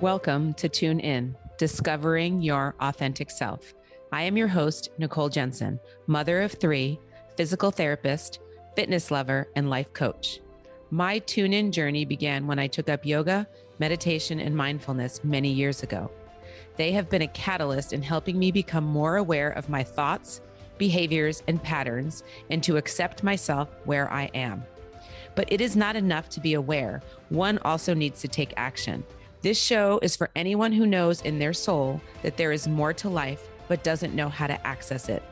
Welcome to Tune In, Discovering Your Authentic Self. I am your host, Nicole Jensen, mother of three, physical therapist, fitness lover, and life coach. My tune in journey began when I took up yoga, meditation, and mindfulness many years ago. They have been a catalyst in helping me become more aware of my thoughts, behaviors, and patterns, and to accept myself where I am. But it is not enough to be aware, one also needs to take action. This show is for anyone who knows in their soul that there is more to life but doesn't know how to access it.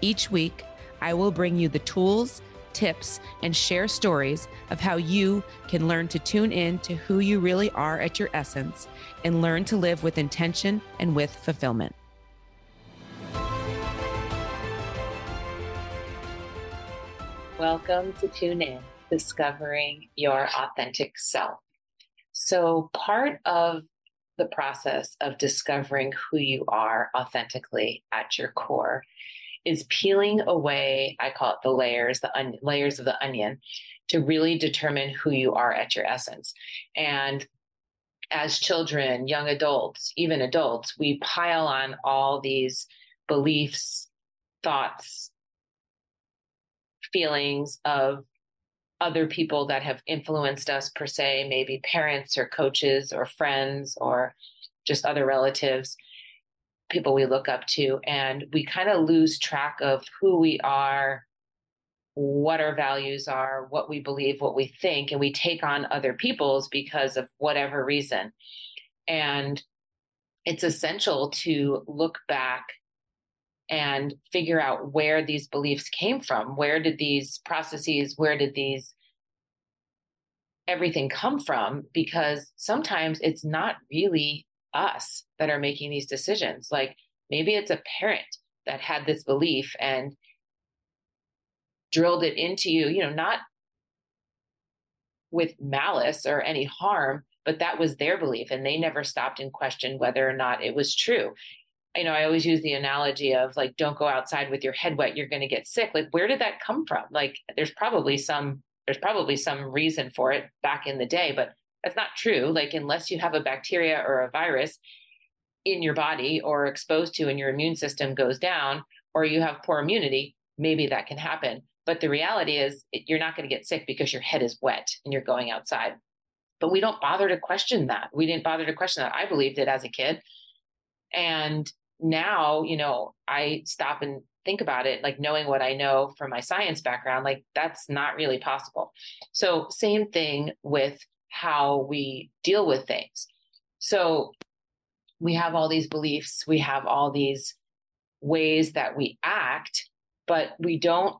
Each week, I will bring you the tools, tips, and share stories of how you can learn to tune in to who you really are at your essence and learn to live with intention and with fulfillment. Welcome to Tune In, discovering your authentic self. So, part of the process of discovering who you are authentically at your core is peeling away, I call it the layers, the layers of the onion to really determine who you are at your essence. And as children, young adults, even adults, we pile on all these beliefs, thoughts, feelings of other people that have influenced us per se, maybe parents or coaches or friends or just other relatives, people we look up to. And we kind of lose track of who we are, what our values are, what we believe, what we think, and we take on other people's because of whatever reason. And it's essential to look back and figure out where these beliefs came from. Where did these processes, where did these everything come from? Because sometimes it's not really us that are making these decisions. Like maybe it's a parent that had this belief and drilled it into you, you know, not with malice or any harm, but that was their belief and they never stopped and questioned whether or not it was true you know, I always use the analogy of like, don't go outside with your head wet, you're going to get sick. Like, where did that come from? Like, there's probably some, there's probably some reason for it back in the day, but that's not true. Like, unless you have a bacteria or a virus in your body or exposed to and your immune system goes down or you have poor immunity, maybe that can happen. But the reality is, you're not going to get sick because your head is wet and you're going outside. But we don't bother to question that. We didn't bother to question that. I believed it as a kid. And now, you know, I stop and think about it, like knowing what I know from my science background, like that's not really possible. So, same thing with how we deal with things. So, we have all these beliefs, we have all these ways that we act, but we don't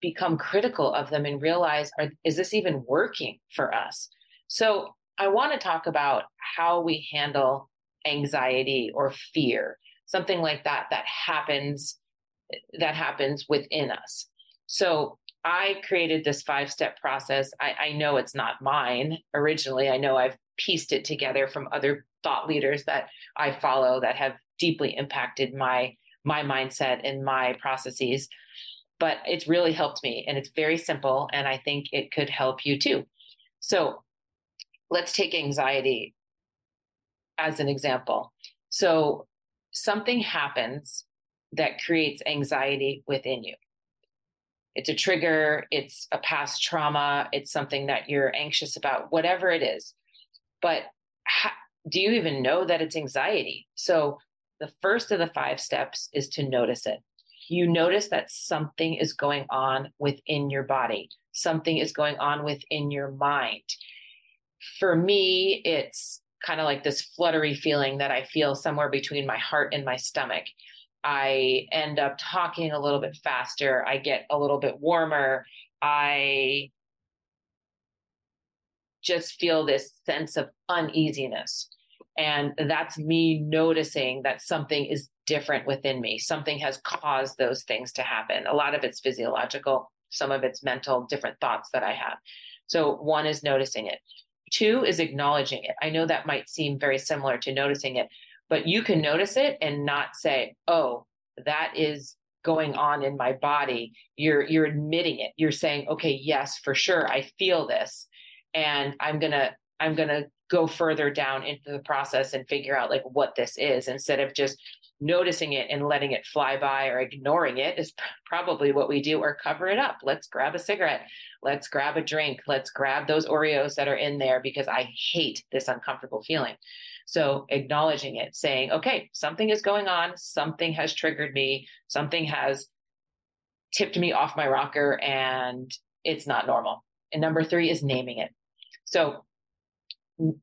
become critical of them and realize are, is this even working for us? So, I want to talk about how we handle anxiety or fear, something like that that happens that happens within us. So I created this five step process. I, I, know it's not mine originally. I know I've pieced it together from other thought leaders that I follow that have deeply impacted my my mindset and my processes. But it's really helped me and it's very simple. And I think it could help you too. So let's take anxiety as an example. So something happens that creates anxiety within you. It's a trigger, it's a past trauma, it's something that you're anxious about, whatever it is. But ha- do you even know that it's anxiety? So the first of the five steps is to notice it. You notice that something is going on within your body, something is going on within your mind. For me, it's kind of like this fluttery feeling that I feel somewhere between my heart and my stomach. I end up talking a little bit faster. I get a little bit warmer. I just feel this sense of uneasiness. And that's me noticing that something is different within me. Something has caused those things to happen. A lot of it's physiological, some of it's mental, different thoughts that I have. So, one is noticing it. Two is acknowledging it. I know that might seem very similar to noticing it, but you can notice it and not say, "Oh, that is going on in my body." You're you're admitting it. You're saying, "Okay, yes, for sure, I feel this." And I'm to I'm to go further down into the process and figure out like what this is instead of just noticing it and letting it fly by or ignoring it is probably what we do or cover it up. Let's grab a cigarette. Let's grab a drink. Let's grab those Oreos that are in there because I hate this uncomfortable feeling. So acknowledging it, saying, okay, something is going on. Something has triggered me. Something has tipped me off my rocker and it's not normal. And number three is naming it. So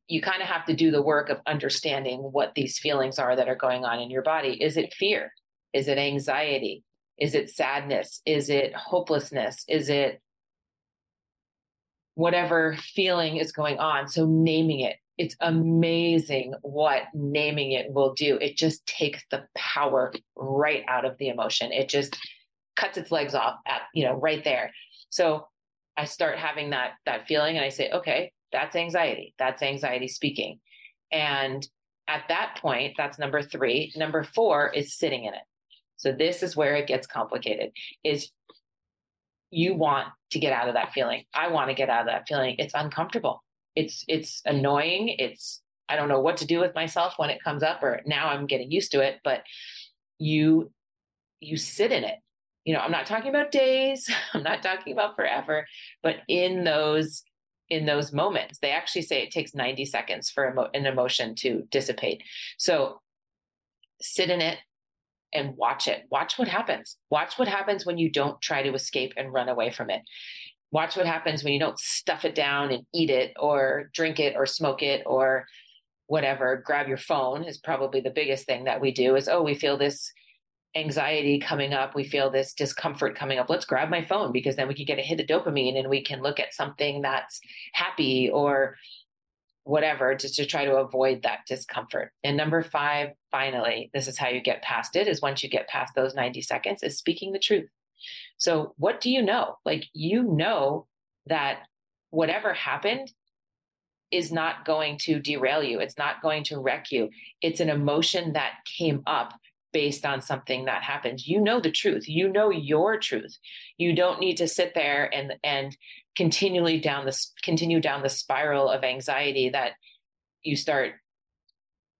you kind of have to do the work of understanding what these feelings are that are going on in your body. Is it fear? Is it anxiety? Is it sadness? Is it hopelessness? Is it whatever feeling is going on? So, naming it. It's amazing what naming it will do. It just takes the power right out of the emotion. It just cuts its legs off at, you know, right there. So I start having that that feeling and I say, okay, that's anxiety. That's anxiety speaking. And at that point, that's number three. Number four is sitting in it. So this is where it gets complicated is you want to get out of that feeling. I want to get out of that feeling. It's uncomfortable. It's it's annoying. It's I don't know what to do with myself when it comes up or now I'm getting used to it, but you you sit in it. You know, I'm not talking about days, I'm not talking about forever, but in those in those moments. They actually say it takes 90 seconds for emo- an emotion to dissipate. So sit in it and watch it. Watch what happens. Watch what happens when you don't try to escape and run away from it. Watch what happens when you don't stuff it down and eat it or drink it or smoke it or whatever. Grab your phone is probably the biggest thing that we do is, oh, we feel this anxiety coming up, we feel this discomfort coming up, let's grab my phone because then we can get a hit of dopamine and we can look at something that's happy or whatever just to try to avoid that discomfort. And number five, finally, this is how you get past it is once you get past those 90 seconds, is speaking the truth. So, what do you know? Like, you know that whatever happened is not going to derail you, it's not going to wreck you. It's an emotion that came up based on something that happens. You know the truth. You know your truth. You don't need to sit there and and continually down this continue down the spiral of anxiety that you start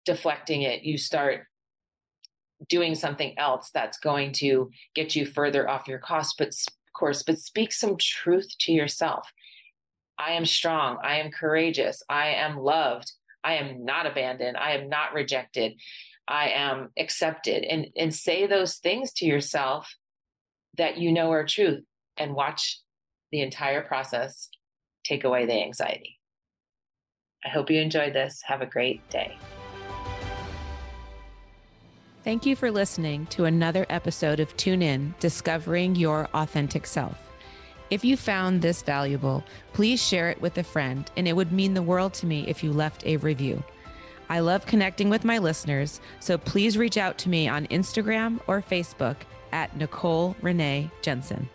deflecting it. You start doing something else that's going to get you further off your cost but of course but speak some truth to yourself. I am strong. I am courageous. I am loved. I am not abandoned. I am not rejected I am accepted and and say those things to yourself that you know are truth and watch the entire process take away the anxiety. I hope you enjoyed this. Have a great day. Thank you for listening to another episode of Tune In Discovering Your Authentic Self. If you found this valuable, please share it with a friend, and it would mean the world to me if you left a review. I love connecting with my listeners, so please reach out to me on Instagram or Facebook at Nicole Renee Jensen.